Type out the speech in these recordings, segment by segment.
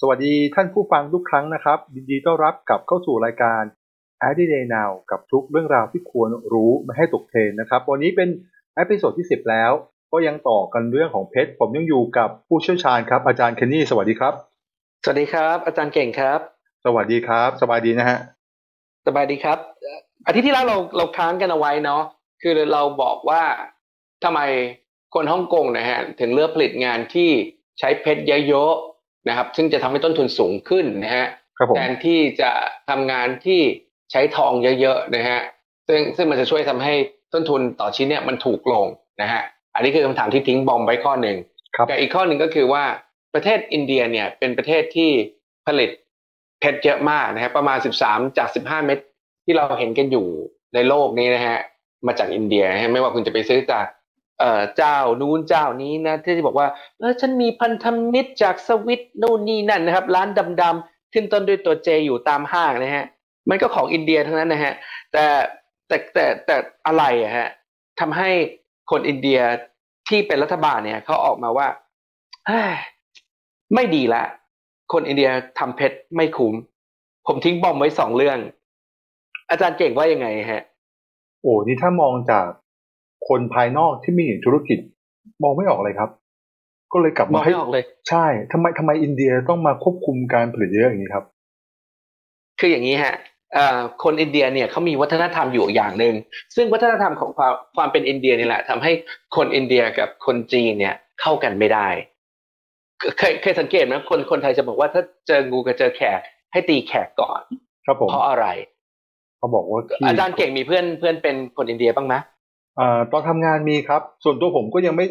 สวัสดีท่านผู้ฟังทุกครั้งนะครับยินดีต้อนรับกลับเข้าสู่รายการ a d d y Day Now กับทุกเรื่องราวที่ควรรู้ไม่ให้ตกเทรนด์นะครับ วันนี้เป็น episode ที่ 10 แล้ว ก็ยังต่อกันเรื่องของเพชร ผมยังอยู่กับผู้เชี่ยวชาญครับ อาจารย์เคนนี่สวัสดีครับ สวัสดีครับ อาจารย์เก่งครับ สวัสดีครับ สบายดีนะฮะสบายดีครับเอ่ออาทิตย์ที่แล้วเราเราค้างกันเอาไว้เนาะคือเราบอกว่าทำไมคนฮ่องกงนะฮะถึงเลือกผลิตงานที่ใช้เพชรเยอะๆ นะครับ ซึ่งจะทำให้ต้นทุนสูงขึ้นนะฮะครับผมแทนที่จะทำงานที่ใช้ทองเยอะๆนะฮะซึ่งซึ่งมันจะช่วยทำให้ต้นทุนต่อชิ้นเนี่ยมันถูกลงนะฮะอันนี้คือคำถามที่ทิ้งบอมไว้ข้อหนึ่งครับกับอีกข้อหนึ่งก็คือว่าประเทศอินเดียเนี่ยเป็นประเทศที่ผลิตเพชรเยอะมากนะครับประมาณ 13 จาก 15 เม็ดที่เราเห็นกันอยู่ในโลกนี้นะฮะมาจากอินเดียนะฮะไม่ว่าคุณจะไปซื้อจาก เออเจ้านู้นเจ้านี้นะที่บอกว่าเออฉันมีพันธมิตรจากสวิตนู่นนี่นั่นนะครับ ร้านดำๆขึ้นต้นด้วยตัวเจอยู่ตามห้างนะฮะมันก็ของอินเดียทั้งนั้นนะฮะแต่แต่แต่แต่อะไรอะฮะทำให้คนอินเดียที่เป็นรัฐบาลเนี่ยเขาออกมาว่าไม่ดีละ คนอินเดียทำเพชรไม่คุ้ม ผมทิ้งบอมไว้สองเรื่อง อาจารย์เก่งว่ายังไงฮะ โอ้นี่ถ้ามองจาก คนภายนอกที่ไมีธุรกิจ มองไม่ออกเลยครับ ก็เลยกลับมอมางให้ไม่ออกเลย ใช่ทำไมทำไมอินเดียต้องมาควบคุมการผลิตเยอะอย่างนี้ครับ คืออย่างนี้ฮะเอ่อคนอินเดียเนี่ยเขามีวัฒนธรรมอยู่อย่างหนึ่งซึ่งวัฒนธรรมของความความเป็นอินเดียนี่แหละทำให้คนอินเดียกับคนจีนเนี่ยเข้ากันไม่ได้ เคยเคยสังเกตไหมคนคนไทยจะบอกว่าถ้าเจองูกับเจอแขกให้ตีแขกก่อน ครับผมเพราะอะไรเขาบอกว่าที่อาจารย์เก่งมีเพื่อนเพื่อนเป็นคนอินเดียบ้างไหมอ่า ตอนทำงานมีครับ ส่วนตัวผมก็ยังไม่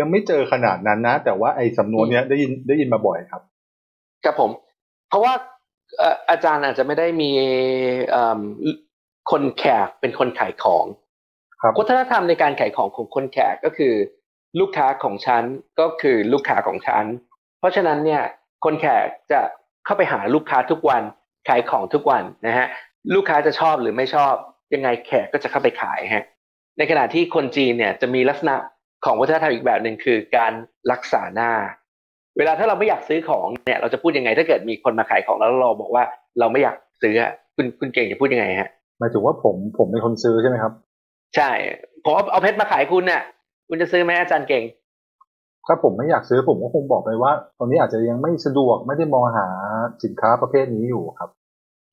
ยังไม่เจอขนาดนั้นนะ แต่ว่าไอ้สำนวนเนี้ยได้ยินได้ยินมาบ่อยครับครับผม เพราะว่าเอ่ออาจารย์อาจจะไม่ได้มีเอิ่มคนแขกเป็นคนขายของครับวัฒนธรรมในการขายของของคนแขกก็คือ ลูกค้าของฉันก็คือลูกค้าของฉัน เพราะฉะนั้นเนี่ยคนแขกจะเข้าไปหาลูกค้าทุกวันขายของทุกวันนะฮะลูกค้าจะชอบหรือไม่ชอบยังไงแขกก็จะเข้าไปขายฮะ ในขณะที่คนจีนเนี่ยจะมีลักษณะของวัฒนธรรมอีกแบบหนึ่งคือการรักษาหน้า เวลาถ้าเราไม่อยากซื้อของเนี่ยเราจะพูดยังไงถ้าเกิดมีคนมาขายของแล้วเราบอกว่าเราไม่อยากซื้ออะคุณคุณเก่งจะพูดยังไงฮะหมายถึงว่าผมผมเป็นคนซื้อใช่ไหมครับ ใช่ผมเอาเอาเพชรมาขายคุณน่ะคุณจะซื้อไหมอาจารย์เก่งถ้าผมไม่อยากซื้อผมก็คงบอกไปว่า ตอนนี้อาจจะยังไม่สะดวกไม่ได้มองหาสินค้าประเภทนี้อยู่ครับ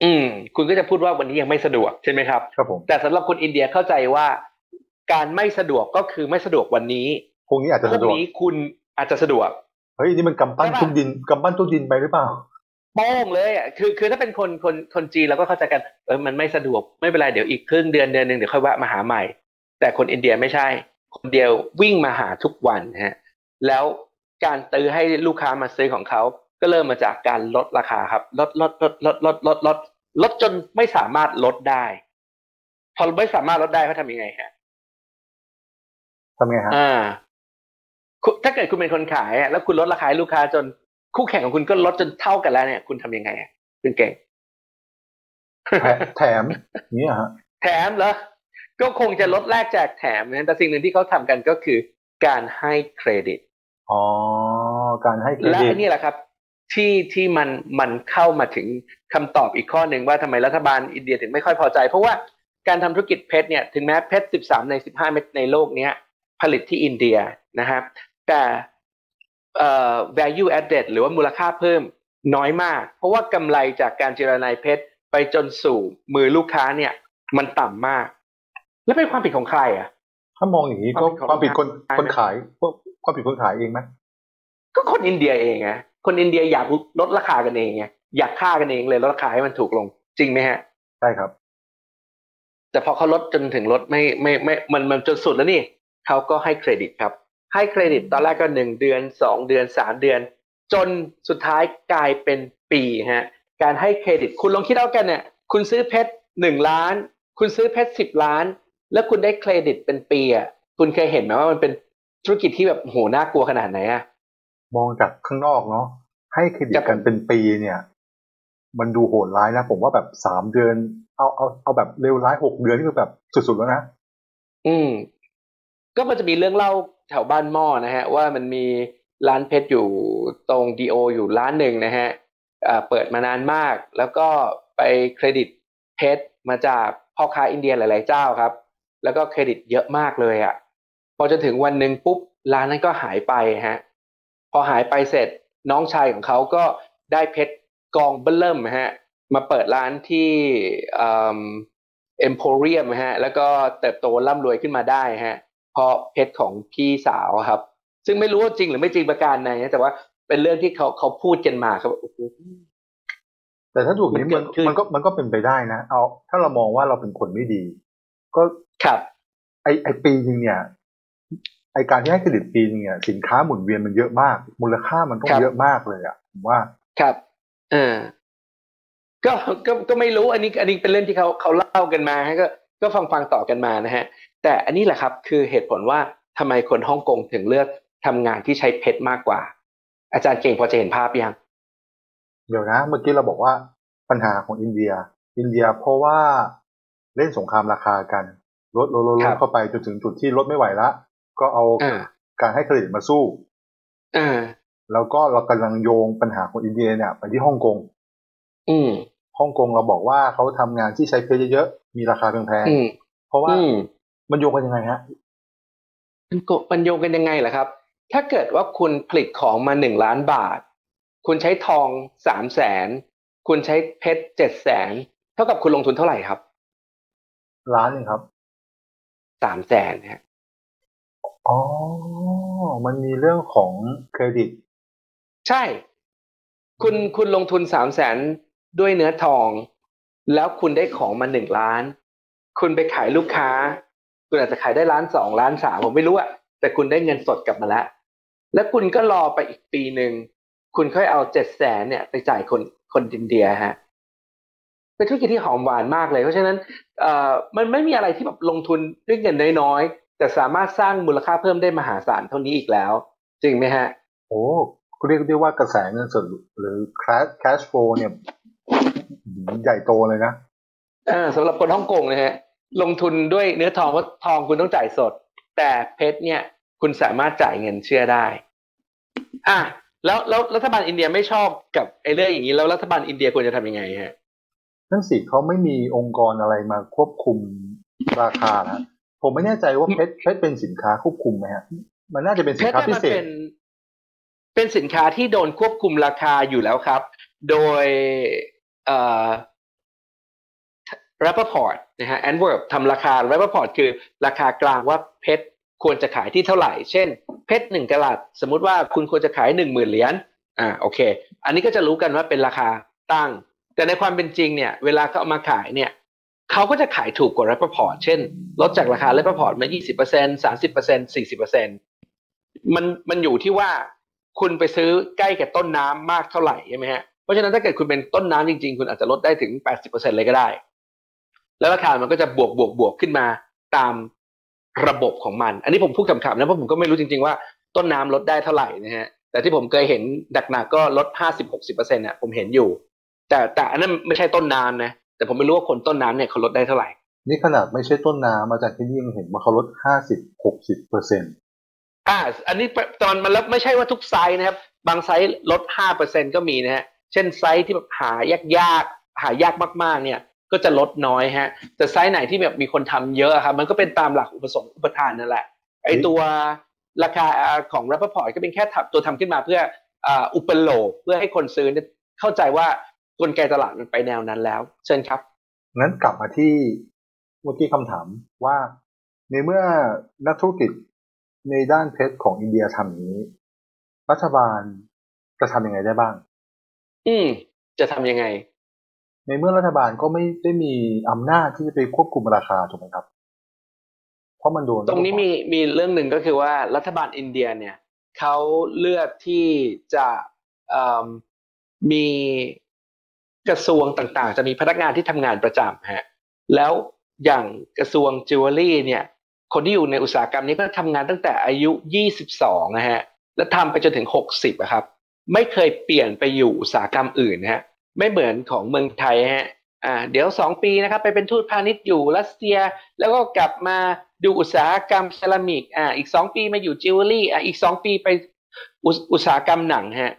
อืม คุณก็จะพูดว่าวันนี้ยังไม่สะดวกใช่ไหมครับครับผมแต่สำหรับคนอินเดียเข้าใจว่า การไม่สะดวกก็คือไม่สะดวกวันนี้พวกนี้อาจพจะรุ่สะดวงกนี้คุณอาจจะสะดวกเฮ้ยนี่มันกำปั้นใช่ปะทุกดินกำปั้นทุกดินไปหรือเปล่าโป้งเลยอะคือคือถ้าเป็นคนคนคนจีนเราก็เข้าใจกันเออมันไม่สะดวกไม่เป็นไรเดี๋ยวอีกครึ่งเดือนเดือนหนึ่งเดี๋ยวค่อยแวะมาหาใหม่ แต่คนอินเดียไม่ใช่ คนเดียววิ่งมาหาทุกวันฮะแล้วการตื้อให้ลูกค้ามาซื้อของเขาก็เริ่มมาจากการลดราคาครับ ลดลดลดลดลดลดลดลดจนไม่สามารถลดได้ พอไม่สามารถลดได้เขาทำยังไงฮะ ทำไงฮะอ่าคุณถ้าเกิดคุณเป็นคนขายอะแล้วคุณลดราคาให้ลูกค้าจนคู่แข่งของคุณก็ลดจนเท่ากันแล้วเนี่ย คุณทำยังไงอะคุณเก่งแถแถมเนี่ยฮะแถมเหรอก็คงจะลดแลกแจกแถมนะแต่สิ่งหนึ่งที่เขาทำกันก็คือการให้เครดิตอ๋อการให้เครและดิตอันนี้แหละครับ ที่ที่มันมันเข้ามาถึงคำตอบอีกข้อหนึ่งว่าทำไมรัฐบาลอินเดียถึงไม่ค่อยพอใจ เพราะว่าการทำธุรกิจเพชรเนี่ยถึงแม้เพชร 13 ใน 15 เม็ดในโลกเนี้ย ผลิตที่อินเดียนะครับ แต่เอ่อ value added หรือว่ามูลค่าเพิ่มน้อยมาก เพราะว่ากำไรจากการเจรนายเพชรไปจนสู่มือลูกค้าเนี่ย มันต่ำมาก แล้วเป็นความผิดของใครอะ ถ้ามองอย่างนี้ก็ความผิดของความผิดคนคนขายพวกความผิดคนขายเองไหมก็คนอินเดียเองไงคนอินเดียอยากลดราคากันเองไงอยากฆ่ากันเองเลยลดราคาให้มันถูกลง จริงไหมฮะใช่ครับ แต่พอเขาลดจนถึงลดไม่ไม่ไม่มันมันจนสุดแล้วนี่ เขาก็ให้เครดิตครับ ให้เครดิตตอนแรกก็หนึ่งเดือนสองเดือนสามเดือน จนสุดท้ายกลายเป็นปีฮะการให้เครดิต คุณลองคิดเอากันเนี่ยคุณซื้อเพชรหนึ่งล้าน คุณซื้อเพชรสิบล้าน แล้วคุณได้เครดิตเป็นปีอะคุณเคยเห็นไหมว่ามันเป็นธุรกิจที่แบบโหน่ากลัวขนาดไหนอะมองจากข้างนอกเนาะให้เครดิตครับผมกันเป็นปีเนี่ย มันดูโหดร้ายนะ ผมว่าแบบสามเดือน เอาเอาเอาแบบเร็วร้ายหกเดือนนี่คือแบบสุดๆแล้วนะอืม ก็มันจะมีเรื่องเล่าแถวบ้านหม้อนะฮะว่ามันมีร้านเพชรอยู่ตรงดีโออยู่ร้านหนึ่งนะฮะเอ่อเปิดมานานมาก แล้วก็ไปเครดิตเพชรมาจากพ่อค้าอินเดียหลาย ๆ เจ้าครับ แล้วก็เครดิตเยอะมากเลยอะ่ะพอจนถึงวันหนึ่งปุ๊บร้านนั้นก็หายไปฮะพอหายไปเสร็จน้องชายของเขาก็ได้เพชรกองเบิ่มฮะมาเปิดร้านที่เอ็มโพเรียมฮะแล้วก็เติบโตร่ำรวยขึ้นมาได้ฮะ เพราะเพชรของพี่สาวครับ ซึ่งไม่รู้ว่าจริงหรือไม่จริงประการใดนะแต่ว่าเป็นเรื่องที่เขาเขาพูดกันมาครับโอ้โหแต่ถ้าถูกนี้มัมันนเกิดขึ้นมันก็มันก็เป็นไปได้นะ เอา ถ้าเรามองว่าเราเป็นคนไม่ดี ก็ครับ ไอไอปีนึงเนี่ยไอการที่ให้เครดิตปีนึงเนี่ยสินค้าหมุนเวียนมันเยอะมาก มูลค่ามันต้องครับเยอะมากเลยอะผมว่าครับเออก็ก็ก็ไม่รู้อันนี้ อันนี้เป็นเรื่องที่เขาเขาเล่ากันมาฮะก็ก็ฟังฟังต่อกันมานะฮะ แต่อันนี้แหละครับคือเหตุผลว่าทำไมคนฮ่องกงถึงเลือกทำงานที่ใช้เพชรมากกว่า อาจารย์เก่งพอจะเห็นภาพยังเดี๋ยวนะ เมื่อกี้เราบอกว่าปัญหาของอินเดีย อินเดียเพราะว่าเล่นสงครามราคากันลดลดลดลครัดบเข้าไปจนถึงจุดที่ลดไม่ไหวละก็เอาอ่าการให้เครดิตมาสู้อ่าแล้วก็เรากำลังโยงปัญหาของอินเดียเนี่ยไปที่ฮ่องกงอืมฮ่องกงเราบอกว่าเขาทำงานที่ใช้เพชรเยอะๆมีราคาแพงอืมๆเพราะว่าอื มมันโยงกันยังไงฮะมันโกมันโยงกันยังไงล่ะครับ ถ้าเกิดว่าคุณผลิตของมาหนึ่งล้านบาท คุณใช้ทองสามแสนคุณใช้เพชรเจ็ดแสนเท่ากับคุณลงทุนเท่าไหร่ครับร้านหนึงครับสามแสนฮะอ๋อ มันมีเรื่องของเครดิต ใช่ คุณคุณลงทุนสามแสนด้วยเนื้อทอง แล้วคุณได้ของมาหนึ่งล้าน คุณไปขายลูกค้า คุณอาจจะขายได้ล้านสองล้านสามผมไม่รู้อะแต่คุณได้เงินสดกลับมาแล้ว แล้วคุณก็รอไปอีกปีหนึ่งคุณค่อยเอาเจ็ดแสนเนี่ย ไปจ่ายคนคนอินเดียฮะเป็นธุรกิจที่หอมหวานมากเลย เพราะฉะนั้นเอ่อมันไม่มีอะไรที่แบบลงทุนด้วยเงินน้อยๆแต่สามารถสร้างมูลค่าเพิ่มได้มหาศาลเท่านี้อีกแล้ว จริงไหมฮะ โอ้เรียกได้ว่ากระแสเงินสดหรือ cash cash flow เนี่ยใหญ่โตเลยนะเออสำหรับคนฮ่องกงนะฮะ ลงทุนด้วยเนื้อทองเพราะทองคุณต้องจ่ายสด แต่เพชรเนี่ย คุณสามารถจ่ายเงินเชื่อได้ อะแล้วแล้วรัฐบาลอินเดียไม่ชอบกับไอ้เรื่องอย่างนี้แล้วรัฐบาลอินเดียควรจะทำยังไงฮะนั่นสิเขาไม่มีองค์กรอะไรมาควบคุมราคานะผมไม่แน่ใจว่าเพชรเพชรเป็นสินค้าควบคุมไหมฮะมันน่าจะเป็นเพสินชรค้าเนี่ยพิมันเศษเป็นเป็นสินค้าที่โดนควบคุมราคาอยู่แล้วครับ โดย Rappaport นะฮะ Antwerp ทำราคา Rappaport คือราคากลางว่าเพชรควรจะขายที่เท่าไหร่ เช่น เพชรหนึ่งกะลัด สมมุติว่าคุณควรจะขายหนึ่งหมื่นเหรียญอ่าโอเค อันนี้ก็จะรู้กันว่าเป็นราคาตั้ง แต่ในความเป็นจริงเนี่ย เวลาเขาเอามาขายเนี่ยเขาก็จะขายถูกกว่า Rappaport เช่น ลดจากราคา Rappaport มา20% 30% 40%มันมันอยู่ที่ว่าคุณไปซื้อใกล้กับต้นน้ำมากเท่าไหร่ใช่ไหมฮะเพราะฉะนั้นถ้าเกิดคุณเป็นต้นน้ำจริงๆ คุณอาจจะลดได้ถึง 80%เลยก็ได้ แล้วราคามันก็จะบวกบวกบวกขึ้นมาตามระบบของมัน อันนี้ผมพูดขำๆนะเพราะผมก็ไม่รู้จริงๆว่าต้นน้ำลดได้เท่าไหร่นะฮะแต่ที่ผมเคยเห็นหนักๆก็ลด50-60%น่ะผมเห็นอยู่ แต่แต่อันนั้นไม่ใช่ต้นน้ำนะแต่ผมไม่รู้ว่าคนต้นน้ำเนี่ยเขาลดได้เท่าไหร่ นี่ขนาดไม่ใช่ต้นน้ำอาจารย์เคนนี่ยังเห็นว่าเขาลดห้าสิบหกสิบเปอร์เซ็นต์อ่าอันนี้ตอนมันแล้วไม่ใช่ว่าทุกไซส์นะครับ บางไซส์ลดห้าเปอร์เซ็นก็มีนะฮะเช่นไซส์ที่แบบหายากยากๆหายากมากๆเนี่ย ก็จะลดน้อยฮะ แต่ไซส์ไหนที่แบบมีคนทำเยอะครับมันก็เป็นตามหลักอุปสงค์อุปทานนั่นแหละไอตัวราคาของ r a p p e r p o r t ก็เป็นแค่ทำตัวทำขึ้นมาเพื่ออ่าอุปโลกน์เพื่อให้คนซื้อเนี่ยเข้าใจว่ากลไกตลาดมันไปแนวนั้นแล้ว เชิญครับงั้นกลับมาที่เมื่อกี้คำถามว่าในเมื่อนักธุรกิจในด้านเพชรของอินเดียทำอย่างนี้ รัฐบาลจะทำยังไงได้บ้าง อืมจะทำยังไง ในเมื่อรัฐบาลก็ไม่ได้มีอำนาจที่จะไปควบคุมราคาถูกไหมครับ เพราะมันโดนตรงนี้มีมีเรื่องหนึ่งก็คือว่ารัฐบาลอินเดียเนี่ยเขาเลือกที่จะมีกระทรวงต่างๆ จะมีพนักงานที่ทำงานประจำฮะแล้วอย่างกระทรวงจิวเวลรี่เนี่ย คนที่อยู่ในอุตสาหกรรมนี้ก็ทำงานตั้งแต่อายุ 22 นะฮะ แล้วทำไปจนถึง 60อะครับ ไม่เคยเปลี่ยนไปอยู่อุตสาหกรรมอื่นนะฮะ ไม่เหมือนของเมืองไทยฮะอ่าเดี๋ยวสองปีนะครับไปเป็นทูตพาณิชย์อยู่รัสเซีย แล้วก็กลับมาดูอุตสาหกรรมเซรามิกอ่าอีกสองปีมาอยู่จิวเวลรี่อ่าอีกสองปีไปอุตอุตสาหกรรมหนังฮะ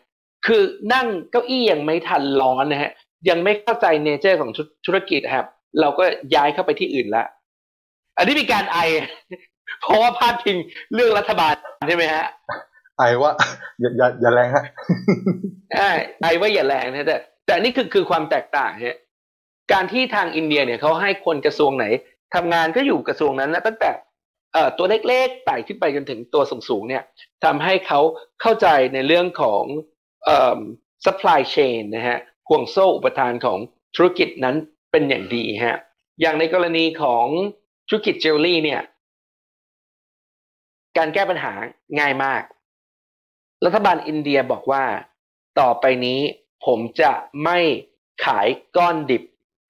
คือนั่งเก้าอี้ยังไม่ทันร้อนนะฮะยังไม่เข้าใจ nature ของธุธุรกิจครับ เราก็ย้ายเข้าไปที่อื่นละอันนี้มีการไอ เพราะว่าพาดพิงเรื่องรัฐบาลใช่ไหมฮะไอว่าอย่าอย่าอย่าแรงฮะใช่ไอว่าอย่าแรงนะแต่ แต่นี่คือคือความแตกต่างฮะการที่ทางอินเดียเนี่ยเขาให้คนกระทรวงไหนทำงานก็อยู่กระทรวงนั้นนะตั้งแต่เอ่อตัวเล็กๆไต่ขึ้นไปจนถึงตัวสูงๆเนี่ยทำให้เขาเข้าใจในเรื่องของเอ่อ supply chain นะฮะห่วงโซ่อุปทานของธุรกิจนั้นเป็นอย่างดีฮะอย่างในกรณีของธุรกิจเจลลี่เนี่ย การแก้ปัญหาง่ายมาก รัฐบาลอินเดียบอกว่าต่อไปนี้ ผมจะไม่ขายก้อนดิบ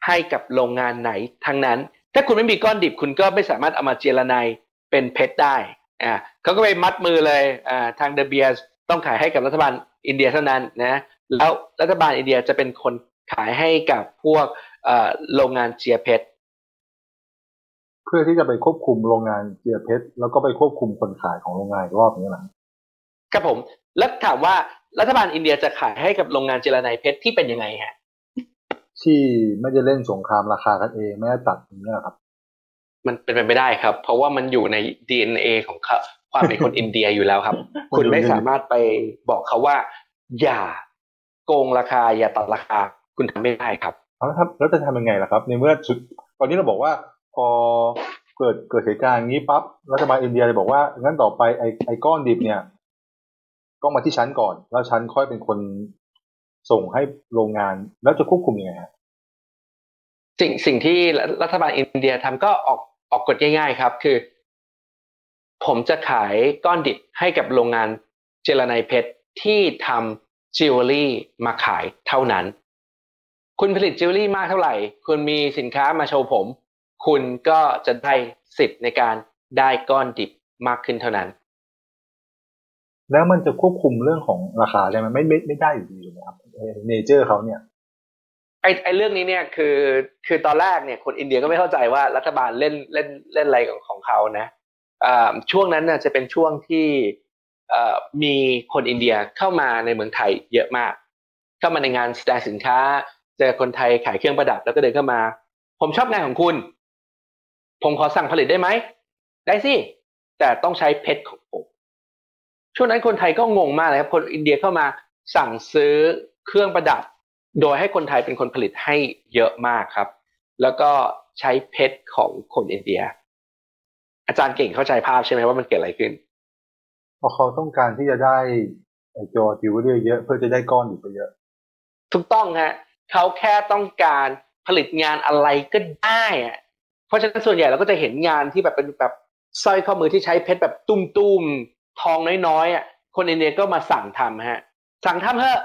ให้กับโรงงานไหนทั้งนั้น ถ้าคุณไม่มีก้อนดิบคุณก็ไม่สามารถเอามาเจรไนายเป็นเพชรได้อ่าเขาก็ไปมัดมือเลยอ่าทางเดเบียต้องขายให้กับรัฐบาลอินเดียเท่านั้นนะแล้วรัฐบาลอินเดียจะเป็นคนขายให้กับพวกเอ่อโรงงานเจียเพชรเพื่อที่จะไปควบคุมโรงงานเจียเพชรแล้วก็ไปควบคุมคนขายของโรงงานอีกรอบนี้หลังครับผมแล้วถามว่า รัฐบาลอินเดียจะขายให้กับโรงงานเจรไนายเพชรที่เป็นยังไงฮะที่ไม่ได้เล่นสงครามราคากันเองไม่ได้ตัดอย่างนี้ยครับ มันเป็นไปไม่ได้ครับ เพราะว่ามันอยู่ใน DNA ของเขาความเป็นคนอินเดียอยู่แล้วครับ คุณไม่สามารถไปบอกเขาว่า อย่าโกงราคาอย่าตัดราคา คุณทำไม่ได้ครับแล้วทำแล้วจะทำยังไงล่ะครับ ในเมื่อสุดตอนนี้เราบอกว่าพอเกิดเกิดเหตุการณ์อย่างนี้ปั๊บรัฐบาลอินเดียเลยบอกว่างั้นต่อไปไอ้ไอ้ก้อนดิบเนี่ย ต้องมาที่ชั้นก่อน แล้วชั้นค่อยเป็นคนส่งให้โรงงานแล้วจะควบคุมยังไงฮะสิ่งสิ่งที่รัฐบาลอินเดียทำก็ออกออกกฎง่ายๆครับ คือ ผมจะขายก้อนดิบให้กับโรงงานเจียระไนเพชรที่ทำจิวเวลรี่มาขายเท่านั้น คุณผลิตจิวเวลรี่มากเท่าไหร่ คุณมีสินค้ามาโชว์ผม คุณก็จะได้สิทธิ์ในการได้ก้อนดิบมากขึ้นเท่านั้น แล้วมันจะควบคุมเรื่องของราคาได้ไหมไม่ไม่ไม่ได้อยู่ดีถูกไหมครับเนเจอร์เขาเนี่ยไอไอเรื่องนี้เนี่ยคือคือตอนแรกเนี่ยคนอินเดียก็ไม่เข้าใจว่ารัฐบาลเล่นเล่นเล่นอะไรของของเขานะอ่าช่วงนั้นน่ะจะเป็นช่วงที่อ่อมีคนอินเดียเข้ามาในเมืองไทยเยอะมาก เข้ามาในงานแสดงสินค้า เจอคนไทยขายเครื่องประดับแล้วก็เดินเข้ามา ผมชอบงานของคุณ ผมขอสั่งผลิตได้ไหม ได้สิ แต่ต้องใช้เพชรของผม ช่วงนั้นคนไทยก็งงมากเลยครับคนอินเดียเข้ามาสั่งซื้อเครื่องประดับ โดยให้คนไทยเป็นคนผลิตให้เยอะมากครับ แล้วก็ใช้เพชรของคนอินเดีย อาจารย์เก่งเข้าใจภาพใช่ไหมว่ามันเกิดอะไรขึ้นเพราะเขาต้องการที่จะได้ไอ้จอจิวเวลรี่เยอะเพื่อจะได้ก้อนดิบไปเยอะ ถูกต้องฮะเขาแค่ต้องการผลิตงานอะไรก็ได้อะเพราะฉะนั้นส่วนใหญ่เราก็จะเห็นงานที่แบบเป็นแบบสร้อยข้อมือที่ใช้เพชรแบบตุ้มๆ ทองน้อยๆอะคนอินเดียก็มาสั่งทำฮะสั่งทำเพื่อ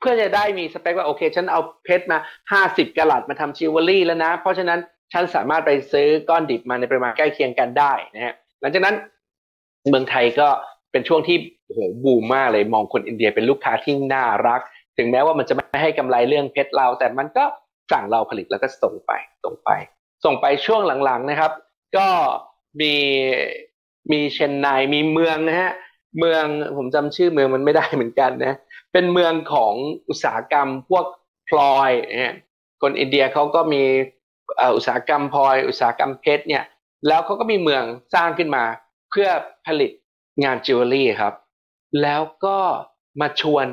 เพื่อจะได้มีสเปคว่าโอเค ฉันเอาเพชรมาห้าสิบกะรัตมาทำจิวเวลรี่แล้วนะ เพราะฉะนั้นฉันสามารถไปซื้อก้อนดิบมาในปริมาณใกล้เคียงกันได้นะฮะหลังจากนั้นเมืองไทยก็เป็นช่วงที่โหบูมมากเลยมองคนอินเดียเป็นลูกค้าที่น่ารัก ถึงแม้ว่ามันจะไม่ให้กำไรเรื่องเพชรเรา แต่มันก็สั่งเราผลิตแล้วก็ส่งไปส่งไป ส่งไปช่วงหลังๆนะครับ ก็มี มีเชนไนมีเมืองนะฮะเมืองผมจำชื่อเมืองมันไม่ได้เหมือนกันนะเป็นเมืองของอุตสาหกรรมพวกพลอยนะฮะคนอินเดียเขาก็มีเอ่ออุตสาหกรรมพลอยอุตสาหกรรมเพชรเนี่ย แล้วเขาก็มีเมืองสร้างขึ้นมาเพื่อผลิตงานจิวเวลรี่ครับ แล้วก็มาชวน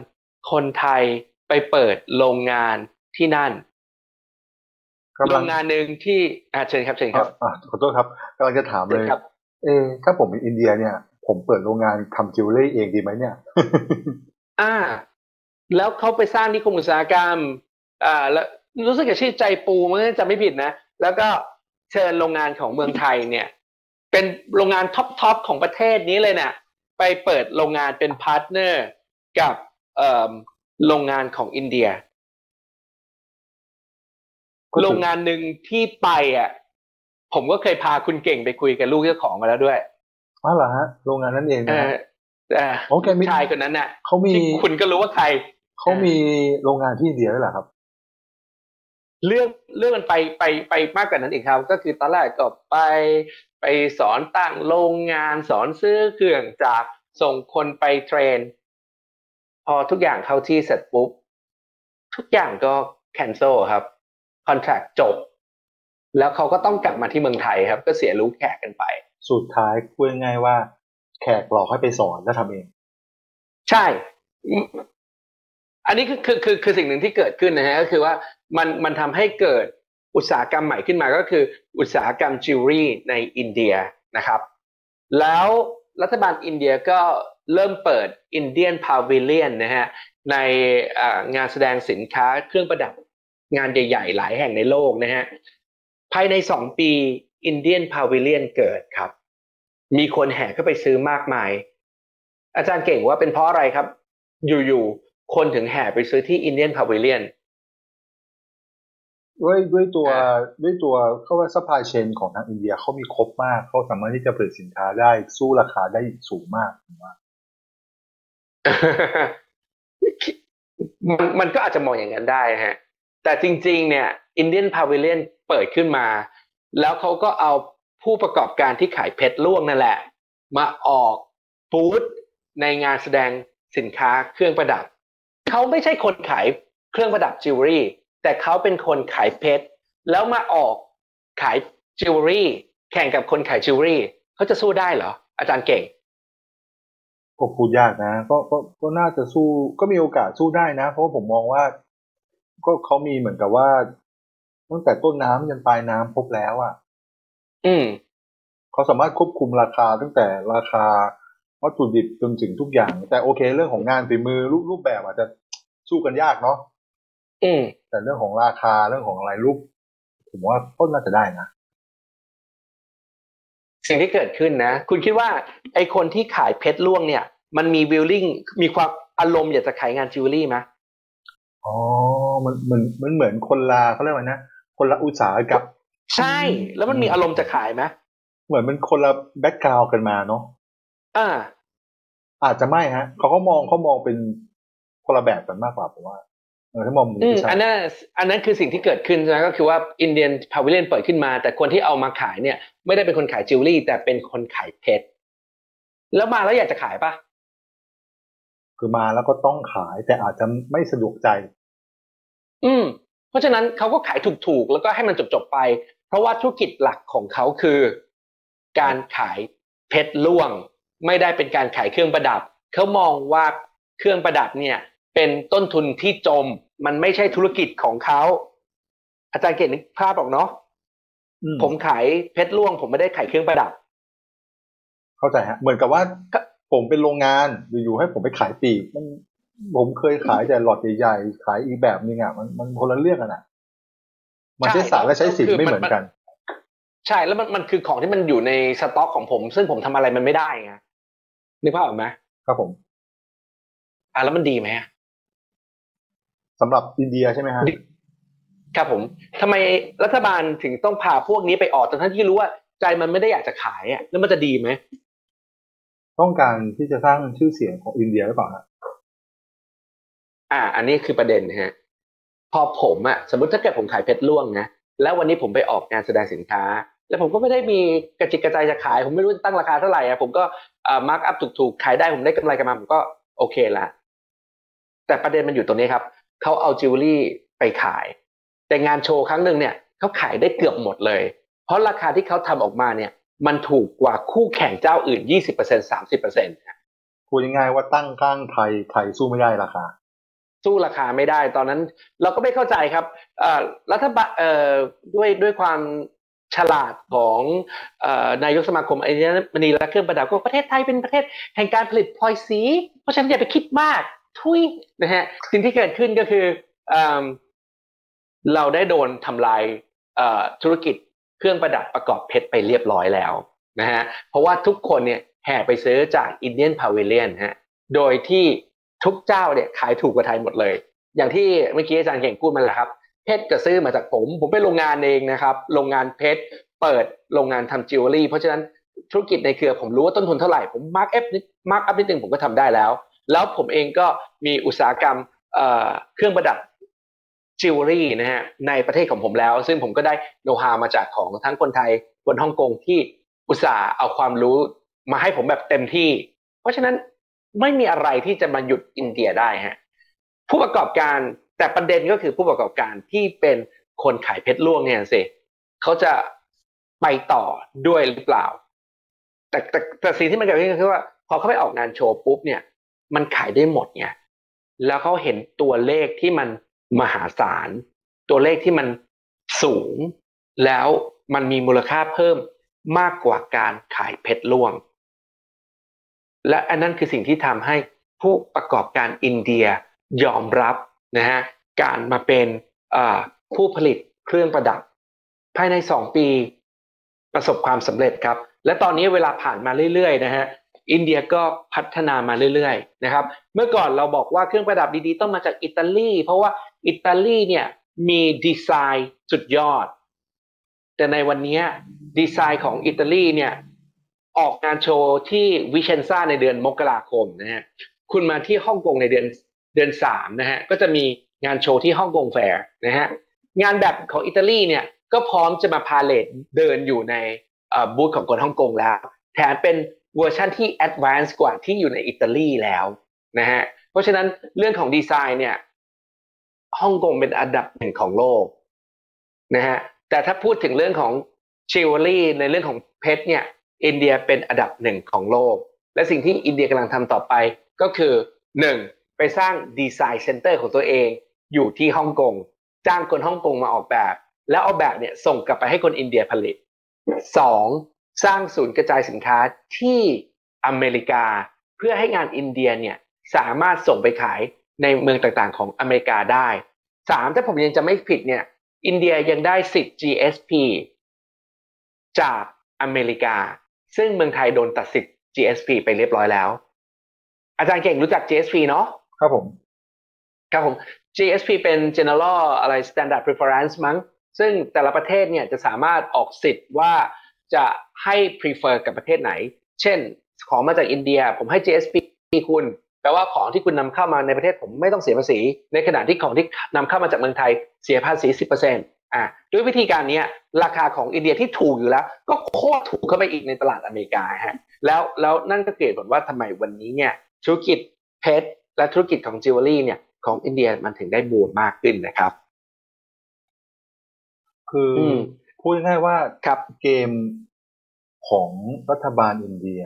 คนไทยไปเปิดโรงงานที่นั่นกำลังโรงงานหนึ่งที่อ่าเชิญครับเชิญครับอะขอโทษครับกำลังจะถามเลเชิญครับ เอะถ้าผมเป็นอินเดียเนี่ย ผมเปิดโรงงานทำจิวเวลรี่เองดีไหมเนี่ย อ่า แล้วเขาไปสร้างนิคมอุตสาหกรรม อ่า แล้วรู้สึกจะชื่อไจปูร์มันจะไม่ผิดนะ แล้วก็เชิญโรงงานของเมืองไทยเนี่ย เป็นโรงงาน top top ของประเทศนี้เลยนะไปเปิดโรงงานเป็น partner กับเอ่อโรงงานของอินเดียก็คือโรงงานหนึ่งที่ไปอะ ผมก็เคยพาคุณเก่งไปคุยกับลูกเจ้าของมาแล้วด้วยอ๋อเหรอฮะโรงงานนั้นเองเอนะอฮะเออโอเคมีชายคนนั้นน่ะเขามีที่คุณก็รู้ว่าใครเขามีโรงงานที่อินเดียด้วยเหรอครับ เรื่องเรื่องมันไปไปไปมากกว่านั้นอีกครับ ก็คือตอนแรกก็ไปไปสอนตั้งโรงงานสอนซื้อเครื่องจากรส่งคนไปเทรน พอทุกอย่างเข้าที่เสร็จปุ๊บ ทุกอย่างก็ cancel ครับ contract จบ แล้วเขาก็ต้องกลับมาที่เมืองไทยครับ ก็เสียรู้แขกกันไป สุดท้ายพูดง่ายๆว่า แขกหลอกให้ไปสอนแล้วทำเอง ใช่อืมอันนี้คือคือคือคือสิ่งหนึ่งที่เกิดขึ้นนะฮะก็คือว่ามันมันทำให้เกิดอุตสาหกรรมใหม่ขึ้นมาก็คือ อุตสาหกรรมจิวเวลรี่ในอินเดียนะครับ แล้วรัฐบาลอินเดียก็เริ่มเปิด Indian Pavilion นะฮะในอ่างานแสดงสินค้าเครื่องประดับงานใหญ่ ๆ หลายแห่งในโลกนะฮะ ภายในสองปี Indian Pavilion เกิดครับ มีคนแห่เข้าไปซื้อมากมาย อาจารย์เก่งว่าเป็นเพราะอะไรครับ อยู่ๆคนถึงแห่ไปซื้อที่ Indian Pavilionด้วยด้วยตัวด้วยตัวเขาว่า supply chain ของทางอินเดียเขามีครบมากเขาสามารถที่จะผลิตสินค้าได้สู้ราคาได้สูงมากผมว่ามันมันก็อาจจะมองอย่างนั้นได้ฮะ แต่จริงๆเนี่ย Indian Pavilionเปิดขึ้นมา แล้วเขาก็เอาผู้ประกอบการที่ขายเพชรร่วงนั่นแหละ มาออกบูธในงานแสดงสินค้าเครื่องประดับ เขาไม่ใช่คนขายเครื่องประดับจิวเวลรี่ แต่เขาเป็นคนขายเพชร แล้วมาออกขายจิวเวลรี่ แข่งกับคนขายจิวเวลรี่เขาจะสู้ได้เหรอ อาจารย์เก่งก็พูดยากนะก็ก็ก็น่าจะสู้ก็มีโอกาสสู้ได้นะ เพราะผมมองว่า ก็เขามีเหมือนกับว่าตั้งแต่ต้นน้ำยันปลายน้ำพบแล้วอะ อืมเขาสามารถควบคุมราคาตั้งแต่ราคาวัตถุดิบจนถึงทุกอย่าง แต่โอเค เรื่องของงานฝีมือรูปรูปแบบอาจจะสู้กันยากเนาะอืมแต่เรื่องของราคาเรื่องของอะไรรูปผมว่าก็น่าจะได้นะสิ่งที่เกิดขึ้นนะ คุณคิดว่าไอคนที่ขายเพชรล่วงเนี่ย มันมีวิลลิ่งมีความอารมณ์อยากจะขายงานจิวเวลรี่ไหม อ๋อ มันมันมันเหมือนคนละเขาเรียกว่านะ คนละอุตสาหกรรมใช่ แล้วมันมีอารมณ์จะขายไหมเหมือนมันคนละ background กันมาเนาะอ่า อาจจะไม่ฮะเขาก็มองเขามองเป็นคนละแบบกันมากกว่าผมว่าเออถ้ามองมุมอืมที่ใช่อันนั้นอันนั้นคือสิ่งที่เกิดขึ้นนะก็คือว่า Indian Pavilion เปิดขึ้นมา แต่คนที่เอามาขายเนี่ย ไม่ได้เป็นคนขายจิวเวลรี่ แต่เป็นคนขายเพชรแล้วมาแล้วอยากจะขายปะคือมาแล้วก็ต้องขายแต่อาจจะไม่สะดวกใจ อืม เพราะฉะนั้นเขาก็ขายถูกๆ แล้วก็ให้มันจบๆไป เพราะว่าธุรกิจหลักของเขาคือ การขายเพชรล่วง ไม่ได้เป็นการขายเครื่องประดับ เขามองว่าเครื่องประดับเนี่ย เป็นต้นทุนที่จม มันไม่ใช่ธุรกิจของเขาอาจารย์เกตนึกภาพออกเนาะอืมผมขายเพชรล่วง ผมไม่ได้ขายเครื่องประดับ เข้าใจฮะ เหมือนกับว่าก็ผมเป็นโรงงานอยู่ๆให้ผมไปขายปลีกมัน ผมเคยขายแต่หลอดใหญ่ๆ ขายอีกแบบนึงอะมันมันคนละเรื่องกันอะ มันใช้สารและใช้สินไม่เหมือนกัน ใช่แล้วมันมันคือของที่มันอยู่ในสต็อกของผม ซึ่งผมทำอะไรมันไม่ได้ไงนึกภาพออกไหมครับผม อะแล้วมันดีไหมอะสำหรับอินเดียใช่ไหมฮะดิครับผมทำไมรัฐบาลถึงต้องพาพวกนี้ไปออกทั้งที่รู้ว่า ใจมันไม่ได้อยากจะขายอะแล้วมันจะดีไหมต้องการที่จะสร้างชื่อเสียงของอินเดียหรือเปล่าฮะ อ่า อันนี้คือประเด็นนะฮะ พอผมอะสมมติถ้าเกิดผมขายเพชรร่วงนะ แล้ววันนี้ผมไปออกงานแสดงสินค้า แล้วผมก็ไม่ได้มีกระจิกกระใจจะขาย ผมไม่รู้ตั้งราคาเท่าไหร่อะผมก็อ่า mark up ถูกๆ ขายได้ผมได้กำไรกันมาผมก็โอเคละแต่ประเด็นมันอยู่ตรงนี้ครับเขาเอาจิวเวลรี่ไปขาย แต่งานโชว์ครั้งหนึ่งเนี่ยเขาขายได้เกือบหมดเลย เพราะราคาที่เขาทำออกมาเนี่ย มันถูกกว่าคู่แข่งเจ้าอื่น 20% 30%พูดง่ายๆว่าตั้งข้างไทยไทยสู้ไม่ได้ราคา สู้ราคาไม่ได้ตอนนั้น เราก็ไม่เข้าใจครับรัฐบาลด้วยด้วยความฉลาดของอนายกสมาคมไอ้นี่มณีและเครื่องประดับก็ประเทศไทยเป็นประเทศแห่งการผลิตพลอยสี เพราะฉะนั้นอย่าไปคิดมากทุยนะฮะสิ่งที่เกิดขึ้นก็คือเอิ่มเราได้โดนทำลายธุรกิจเครื่องประดับประกอบเพชรไปเรียบร้อยแล้วนะฮะเพราะว่าทุกคนเนี่ยแห่ไปซื้อจากอินเดียนพาวิเลียนฮะโดยที่ ทุกเจ้าเนี่ยขายถูกกว่าไทยหมดเลย อย่างที่เมื่อกี้อาจารย์เก่งพูดมาแหละครับ เพชรก็ซื้อมาจากผม ผมเป็นโรงงานเองนะครับ โรงงานเพชรเปิดโรงงานทำจิวเวลรี่ เพราะฉะนั้นธุรกิจในเครือผมรู้ว่าต้นทุนเท่าไหร่ ผม mark up mark up นิดนึงผมก็ทำได้แล้ว แล้วผมเองก็มีอุตสาหกรรมเครื่องประดับจิวเวลรี่นะฮะในประเทศของผมแล้ว ซึ่งผมก็ได้ know-how มาจากของทั้งคนไทยคนฮ่องกงที่อุตส่าห์เอาความรู้มาให้ผมแบบเต็มที่ เพราะฉะนั้น ไม่มีอะไรที่จะมาหยุดอินเดียได้ฮะผู้ประกอบการแต่ประเด็นก็คือผู้ประกอบการที่เป็นคนขายเพชรล่วงเนี่ยสิเขาจะไปต่อด้วยหรือเปล่า แต่แต่แต่สิ่งที่มันเกิดขึ้นก็คือว่า พอเขาไปออกงานโชว์ปุ๊บเนี่ย มันขายได้หมดไงแล้วเขาเห็นตัวเลขที่มันมหาศาล ตัวเลขที่มันสูง แล้วมันมีมูลค่าเพิ่มมากกว่าการขายเพชรล่วง และอันนั้นคือสิ่งที่ทำให้ผู้ประกอบการอินเดียยอมรับนะฮะการมาเป็นผู้ผลิตเครื่องประดับ ภายในสองปีประสบความสำเร็จครับ และตอนนี้เวลาผ่านมาเรื่อยๆนะฮะอินเดียก็พัฒนามาเรื่อยๆนะครับ เมื่อก่อนเราบอกว่าเครื่องประดับดีๆ ต้องมาจากอิตาลี เพราะว่าอิตาลีเนี่ยมีดีไซน์สุดยอด แต่ในวันนี้ดีไซน์ของอิตาลีเนี่ย ออกงานโชว์ที่วิเชนซ่าในเดือนมกราคมนะฮะคุณมาที่ฮ่องกงในเดือนเดือนสามนะฮะก็จะมีงานโชว์ที่ฮ่องกงแฟร์นะฮะงานแบบของอิตาลีเนี่ยก็พร้อมจะมาพาเหรดเดินอยู่ในบูธของคนฮ่องกงแล้ว แถมเป็นเวอร์ชันที่ advance กว่าที่อยู่ในอิตาลีแล้วนะฮะเพราะฉะนั้นเรื่องของดีไซน์เนี่ยฮ่องกงเป็นอันดับหนึ่งของโลกนะฮะแต่ถ้าพูดถึงเรื่องของชิวเวลรี่ในเรื่องของเพชรเนี่ย อินเดียเป็นอันดับหนึ่งของโลก และสิ่งที่อินเดียกำลังทำต่อไปก็คือหนึ่งไปสร้าง design center ของตัวเอง อยู่ที่ฮ่องกงจ้างคนฮ่องกงมาออกแบบ แล้วเอาแบบเนี่ยส่งกลับไปให้คนอินเดียผลิตสองสร้างศูนย์กระจายสินค้าที่อเมริกา เพื่อให้งานอินเดียเนี่ยสามารถส่งไปขายในเมืองต่างๆของอเมริกาได้สามถ้าผมยังจะไม่ผิดเนี่ยอินเดียยังได้สิทธิ์ GSP จากอเมริกา ซึ่งเมืองไทยโดนตัดสิทธิ์ GSP ไปเรียบร้อยแล้ว อาจารย์เก่งรู้จัก GSP เนาะครับผม ครับผม GSP เป็น General อะไร Standard Preference มั้ง ซึ่งแต่ละประเทศเนี่ยจะสามารถออกสิทธิ์ว่าจะให้ prefer กับประเทศไหน เช่น ของมาจากอินเดีย ผมให้ GSP คุณ แปลว่าของที่คุณนำเข้ามาในประเทศผมไม่ต้องเสียภาษี ในขณะที่ของที่นำเข้ามาจากเมืองไทยเสียภาษี 10% อ่าด้วยวิธีการนี้ราคาของอินเดียที่ถูกอยู่แล้ว ก็โคตรถูกเข้าไปอีกในตลาดอเมริกาฮะแล้วแล้วนั่นก็เกิดผลว่าทำไมวันนี้เนี่ยธุรกิจเพชรและธุรกิจของจิวเวลรี่เนี่ยของอินเดียมันถึงได้บูมมากขึ้นนะครับ คือพูดง่ายๆว่าครับเกมของรัฐบาลอินเดีย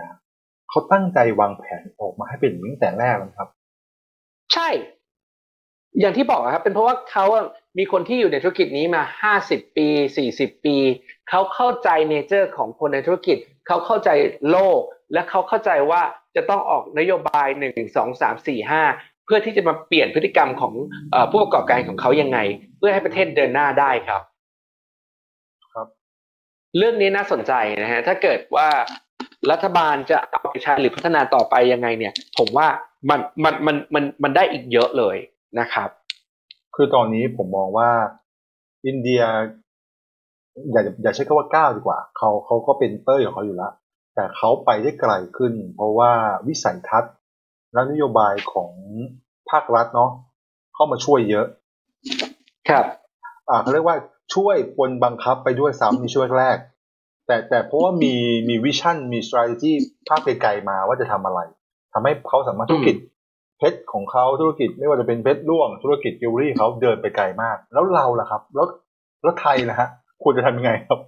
เขาตั้งใจวางแผนออกมาให้เป็นตั้งแต่แรกนะครับ ใช่ อย่างที่บอกครับเป็นเพราะว่าเขามีคนที่อยู่ในธุรกิจนี้มาห้าสิบปีสี่สิบปี เขาเข้าใจเนเจอร์ของคนในธุรกิจ เขาเข้าใจโลก และเขาเข้าใจว่าจะต้องออกนโยบายหนึ่งสองสามสี่ห้าเพื่อที่จะมาเปลี่ยนพฤติกรรมของผู้ประกอบการของเขายังไง เพื่อให้ประเทศเดินหน้าได้ครับครับ เรื่องนี้น่าสนใจนะฮะถ้าเกิดว่ารัฐบาลจะเอาไปใช้หรือพัฒนาต่อไปยังไงเนี่ย ผมว่ามันมันมันมันมันได้อีกเยอะเลย นะครับ คือตอนนี้ผมมองว่าอินเดีย อย่าอย่าใช้คำว่าก้าวดีกว่า เขาเขาก็เป็นเต้ยของเขาอยู่แล้วแต่เขาไปได้ไกลขึ้น เพราะว่าวิสัยทัศน์และนโยบายของภาครัฐเนาะเข้ามาช่วยเยอะ ครับ อ่าเขาเรียกว่าช่วยปนบังคับไปด้วยซ้ำในช่วงแรก แต่แต่เพราะว่ามีมี vision มี strategy ภาพไกลๆมาว่าจะทำอะไรทำให้เขาสามารถธุรกิจ เพชรของเขาธุรกิจไม่ว่าจะเป็นเพชรร่วงธุรกิจจิวเวลรี่เขาเดินไปไกลมาก แล้วเราล่ะครับ แล้วแล้วไทยนะฮะควรจะทำยังไงครับ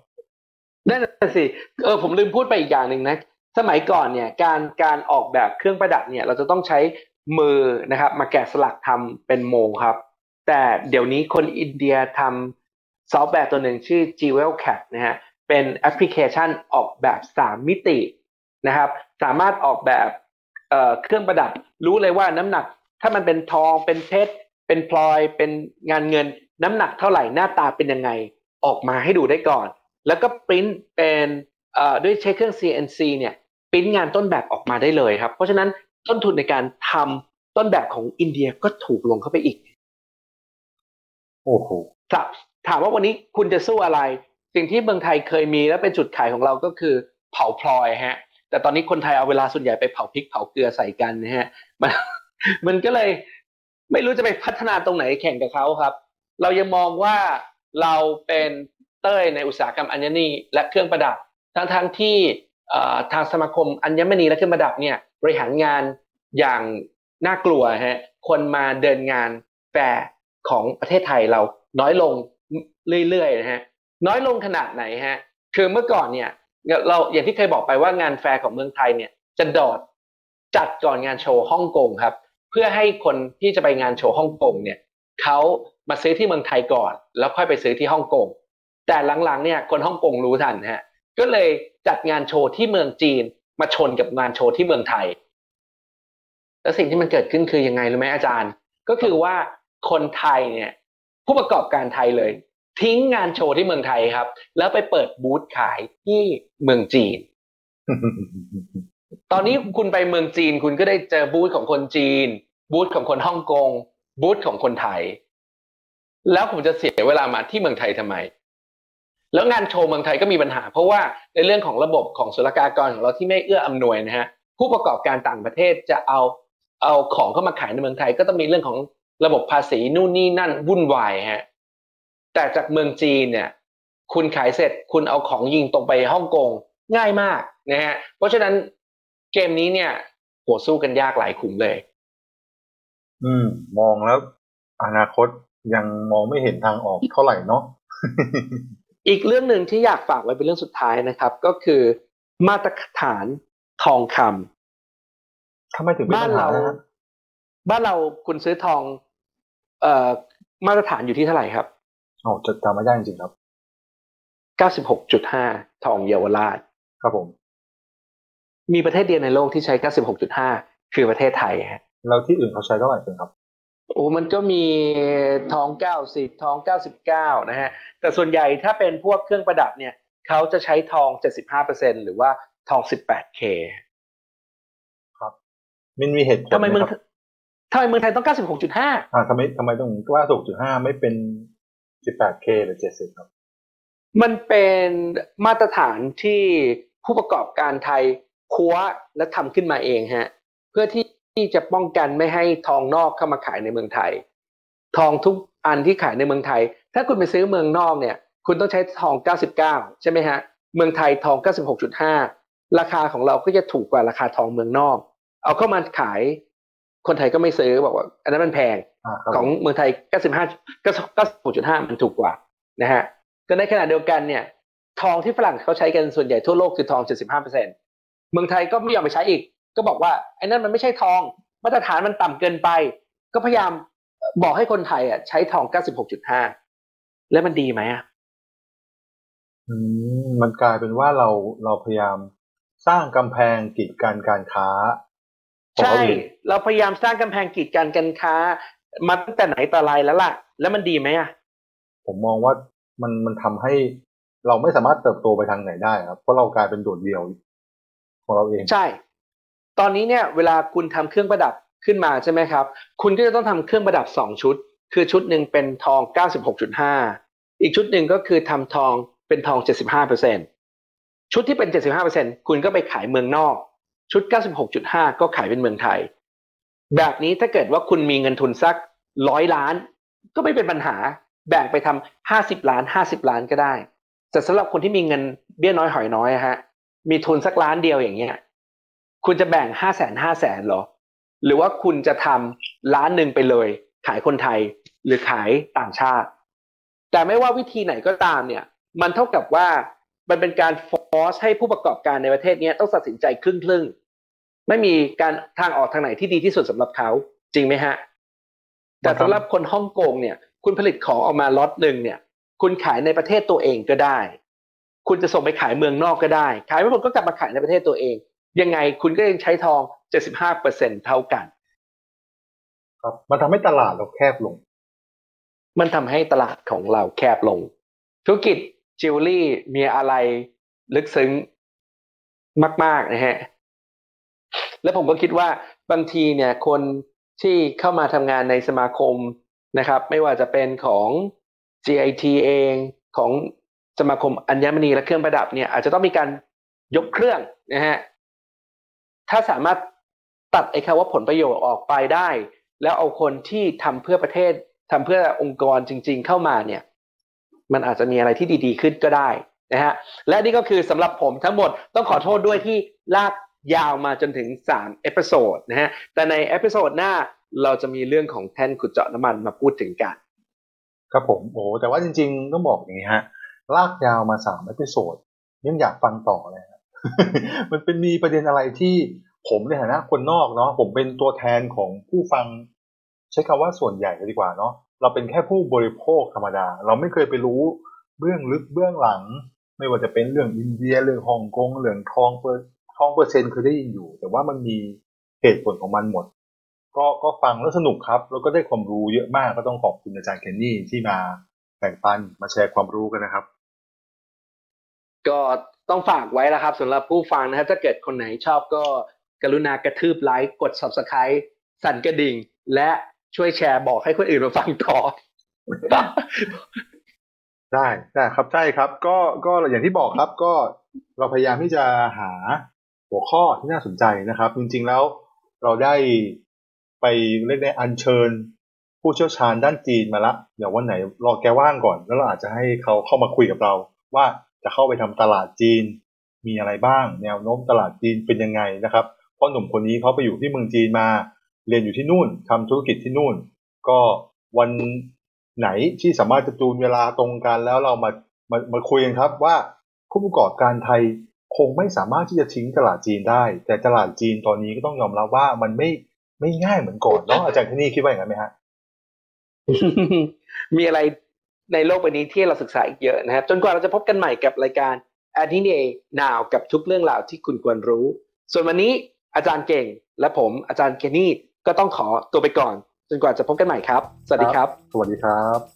นั่นสิเออผมลืมพูดไปอีกอย่างหนึ่งนะ สมัยก่อนเนี่ยการการออกแบบเครื่องประดับเนี่ยเราจะต้องใช้มือนะครับ มาแกะสลักทำเป็นโมงครับ แต่เดี๋ยวนี้คนอินเดียทำซอฟต์แวร์ตัวหนึ่งชื่อ JewelCAD นะฮะเป็นแอปพลิเคชันออกแบบสามมิตินะครับ สามารถออกแบบ เครื่องประดับ รู้เลยว่าน้ำหนัก ถ้ามันเป็นทองเป็นเพชรเป็นพลอยเป็นงานเงิน น้ำหนักเท่าไหร่หน้าตาเป็นยังไงออกมาให้ดูได้ก่อน แล้วก็ปริ้นเป็นด้วยใช้เครื่อง CNC เนี่ยปิ้นงานต้นแบบออกมาได้เลยครับ เพราะฉะนั้นต้นทุนในการทำต้นแบบของอินเดียก็ถูกลงเข้าไปอีก โอ้โหถามว่าวันนี้คุณจะสู้อะไร สิ่งที่เมืองไทยเคยมีและเป็นจุดขายของเราก็คือเผาพลอยฮะ แต่ตอนนี้คนไทยเอาเวลาส่วนใหญ่ไปเผาพริกเผาเกลือใส่กันนะฮะมันมันก็เลยไม่รู้จะไปพัฒนาตรงไหนแข่งกับเขาครับ เรายังมองว่าเราเป็นเต้ยในอุตสาหกรรมอัญมณีและเครื่องประดับ ทั้งทั้งที่ทางสมาคมอัญมณีและเครื่องประดับเนี่ยบริหารงานอย่างน่ากลัวฮะคนมาเดินงานแฟร์ของประเทศไทยเราน้อยลงเรื่อยๆนะฮะน้อยลงขนาดไหนฮะคือเมื่อก่อนเนี่ย เราอย่างที่เคยบอกไปว่างานแฟร์ของเมืองไทยเนี่ยจะดอดจัดก่อนงานโชว์ฮ่องกงครับ เพื่อให้คนที่จะไปงานโชว์ฮ่องกงเนี่ยเขามาซื้อที่เมืองไทยก่อน แล้วค่อยไปซื้อที่ฮ่องกงแต่หลังๆเนี่ยคนฮ่องกงรู้ทันฮะก็เลยจัดงานโชว์ที่เมืองจีนมาชนกับงานโชว์ที่เมืองไทย แล้วสิ่งที่มันเกิดขึ้นคือยังไงรู้ไหมอาจารย์ ก็คือว่าคนไทยเนี่ยผู้ประกอบการไทยเลย ทิ้งงานโชว์ที่เมืองไทยครับ แล้วไปเปิดบูธขายที่เมืองจีน ตอนนี้คุณไปเมืองจีน คุณก็ได้เจอบูธของคนจีน บูธของคนฮ่องกงบูธของคนไทย แล้วผมจะเสียเวลามาที่เมืองไทยทำไม แล้วงานโชว์เมืองไทยก็มีปัญหา เพราะว่าในเรื่องของระบบของศุลกากรของเราที่ไม่เอื้ออำนวยนะฮะผู้ประกอบการต่างประเทศจะเอาเอาของเข้ามาขายในเมืองไทย ก็ต้องมีเรื่องของระบบภาษีนู่นนี่นั่นวุ่นวายฮะ แต่จากเมืองจีนเนี่ยคุณขายเสร็จคุณเอาของยิงตรงไปฮ่องกงง่ายมากนะฮะเพราะฉะนั้นเกมนี้เนี่ยโหสู้กันยากหลายขุมเลย อืม มองแล้ว อนาคตยังมองไม่เห็นทางออกเท่าไหร่เนาะอีกเรื่องหนึ่งที่อยากฝากไว้เป็นเรื่องสุดท้ายนะครับ ก็คือมาตรฐานทองคำทำไมถึงเป็นบ้านปัญหาเรานะฮะบ้านเราคุณซื้อทอง เอ่อมาตรฐานอยู่ที่เท่าไหร่ครับ อ๋อจะจำไม่ได้จริงๆครับ96.5ทองเยาวราช ครับผม มีประเทศเดียวในโลกที่ใช้96.5คือประเทศไทยฮะแล้วที่อื่นเขาใช้เท่าไหร่เป็นครับโอ้มันก็มีทอง90ทอง99นะฮะ แต่ส่วนใหญ่ถ้าเป็นพวกเครื่องประดับเนี่ยเขาจะใช้ทอง75%หรือว่าทอง 18K มันมีเหตุผลทำไมเมืองหครับทำไมเมืองไทยต้อง96.5อ่าทำไมทำไมต้องว่าสูงจุดห้าไม่เป็น สิบแปดเคหรือเจ็ดสิบครับ มันเป็นมาตรฐานที่ผู้ประกอบการไทยคัวและทำขึ้นมาเองฮะ เพื่อที่จะป้องกันไม่ให้ทองนอกเข้ามาขายในเมืองไทย ทองทุกอันที่ขายในเมืองไทย ถ้าคุณไปซื้อเมืองนอกเนี่ย คุณต้องใช้ทอง 99 ใช่ไหมฮะ เมืองไทยทอง 96.5 ราคาของเราก็จะถูกกว่าราคาทองเมืองนอก เอาเข้ามาขาย คนไทยก็ไม่ซื้อบอกว่า อันนั้นมันแพง ของเมืองไทย 95 96.5 มันถูกกว่านะฮะก็ในขณะเดียวกันเนี่ยทองที่ฝรั่งเขาใช้กันส่วนใหญ่ทั่วโลกคือทอง 75%เมืองไทยก็ไม่ยอมไปใช้อีก ก็บอกว่าไอ้นั่นมันไม่ใช่ทองมาตรฐานมันต่ำเกินไป ก็พยายามบอกให้คนไทยอะใช้ทอง 96.5 แล้วมันดีไหมอะอืมมันกลายเป็นว่าเราเราพยายามสร้างกำแพงกีดกันการค้าของใช่เราเองเราพยายามสร้างกำแพงกีดกันการค้า มาตั้งแต่ไหนแต่ไรแล้วล่ะ แล้วมันดีไหมอะ ผมมองว่ามันมันทำให้เราไม่สามารถเติบโตไปทางไหนได้ครับ เพราะเรากลายเป็นโดดเดี่ยวของเราเอง ใช่ ตอนนี้เนี่ยเวลาคุณทำเครื่องประดับขึ้นมาใช่ไหมครับ คุณก็จะต้องทำเครื่องประดับสองชุด คือชุดหนึ่งเป็นทอง 96.5 อีกชุดหนึ่งก็คือทำทองเป็นทอง 75%ชุดที่เป็น 75%คุณก็ไปขายเมืองนอก ชุด 96.5 ก็ขายเป็นเมืองไทย แบบนี้ถ้าเกิดว่าคุณมีเงินทุนสักร้อยล้าน ก็ไม่เป็นปัญหาแบ่งไปทำห้าสิบล้านห้าสิบล้านก็ได้แต่สำหรับคนที่มีเงินเบี้ยน้อยหอยน้อยฮะมีทุนสักล้านเดียวอย่างเงี้ยคุณจะแบ่งห้าแสนห้าแสนหรอ หรือว่าคุณจะทำล้านหนึ่งไปเลย ขายคนไทยหรือขายต่างชาติ แต่ไม่ว่าวิธีไหนก็ตามเนี่ย มันเท่ากับว่ามันเป็นการฟอร์สให้ผู้ประกอบการในประเทศนี้ต้องตัดสินใจครึ่งครึ่ง ไม่มีการทางออกทางไหนที่ดีที่สุดสำหรับเขาจริงไหมฮะ แต่สำหรับคนฮ่องกงเนี่ย คุณผลิตของออกมาล็อตหนึ่งเนี่ย คุณขายในประเทศตัวเองก็ได้ คุณจะส่งไปขายเมืองนอกก็ได้ ขายไม่หมดก็กลับมาขายในประเทศตัวเอง ยังไงคุณก็ยังใช้ทอง 75%เท่ากัน ครับมันทำให้ตลาดเราแคบลง มันทำให้ตลาดของเราแคบลง ธุรกิจจิวเวลรี่มีอะไรลึกซึ้งมาก ๆ นะฮะ แล้วผมก็คิดว่าบางทีเนี่ยคนที่เข้ามาทำงานในสมาคมนะครับ ไม่ว่าจะเป็นของ GIT เองของสมาคมอัญมณีและเครื่องประดับเนี่ยอาจจะต้องมีการยกเครื่องนะฮะถ้าสามารถตัดไอ้คำว่าผลประโยชน์ออกไปได้ แล้วเอาคนที่ทำเพื่อประเทศทำเพื่อองค์กรจริง ๆ เข้ามาเนี่ย มันอาจจะมีอะไรที่ดี ๆ ขึ้นก็ได้นะฮะและนี่ก็คือสำหรับผมทั้งหมดต้องขอโทษด้วยที่ลาก ยาวมาจนถึง3 episode นะฮะ แต่ใน episode หน้าเราจะมีเรื่องของแท่นขุดเจาะน้ำมันมาพูดถึงกัน ครับผมโอ้แต่ว่าจริงๆ ต้องบอกอย่างนี้ฮะ ลากยาวมาสาม episode ยังอยากฟังต่อเลยฮะมันเป็นมีประเด็นอะไรที่ผมในฐานะคนนอกเนาะผมเป็นตัวแทนของผู้ฟัง ใช้คำว่าส่วนใหญ่เลยดีกว่าเนาะเราเป็นแค่ผู้บริโภคธรรมดา เราไม่เคยไปรู้เบื้องลึกเบื้องหลัง ไม่ว่าจะเป็นเรื่องอินเดียเรื่องฮ่องกงเรื่องทองเปอ ทองเปอร์เซ็นต์เคยได้ยินอยู่ แต่ว่ามันมีเหตุผลของมันหมด ก็ก็ฟังแล้วสนุกครับ แล้วก็ได้ความรู้เยอะมากก็ต้องขอบคุณอาจารย์เคนนี่ที่มาแบ่งปันมาแชร์ความรู้กันนะครับ ก็ต้องฝากไว้แล้วครับสำหรับผู้ฟังนะฮะถ้าเกิดคนไหนชอบก็กรุณากระทืบไลค์กด subscribe สั่นกระดิ่ง และช่วยแชร์บอกให้คนอื่นมาฟังต่อได้ได้ครับใช่ครับ ก็ก็อย่างที่บอกครับ ก็เราพยายามที่จะหา หัวข้อที่น่าสนใจนะครับ จริงๆแล้วเราได้ไปเรียกได้อัญเชิญ ผู้เชี่ยวชาญด้านจีนมาละเดี๋ยววันไหนรอแกว่างก่อน แล้วเราอาจจะให้เขาเข้ามาคุยกับเรา ว่าจะเข้าไปทำตลาดจีน มีอะไรบ้าง แนวโน้มตลาดจีนเป็นยังไงนะครับเพราะหนุ่มคนนี้เขาไปอยู่ที่เมืองจีนมา เรียนอยู่ที่นู่นทำธุรกิจที่นู่น ก็วันไหนที่สามารถจะจูนเวลาตรงกันแล้วเรามามามาคุยกันครับว่าผู้ประกอบการไทย คงไม่สามารถที่จะทิ้งตลาดจีนได้ แต่ตลาดจีนตอนนี้ก็ต้องยอมรับว่ามันไม่ไม่ง่ายเหมือนก่อนเนาะอาจารย์ที่นี่คิดว่าอย่างนั้นไหมฮะมีอะไรในโลกใบนี้ที่เราศึกษาอีกเยอะนะครับจนกว่าเราจะพบกันใหม่กับรายการ a d i n a y Now กับทุกเรื่องราวที่คุณควรรู้ ส่วนวันนี้อาจารย์เก่ง และผมอาจารย์เคนนี่ก็ต้องขอตัวไปก่อน จนกว่าจะพบกันใหม่ครับ สวัสดีครับ สวัสดีครับ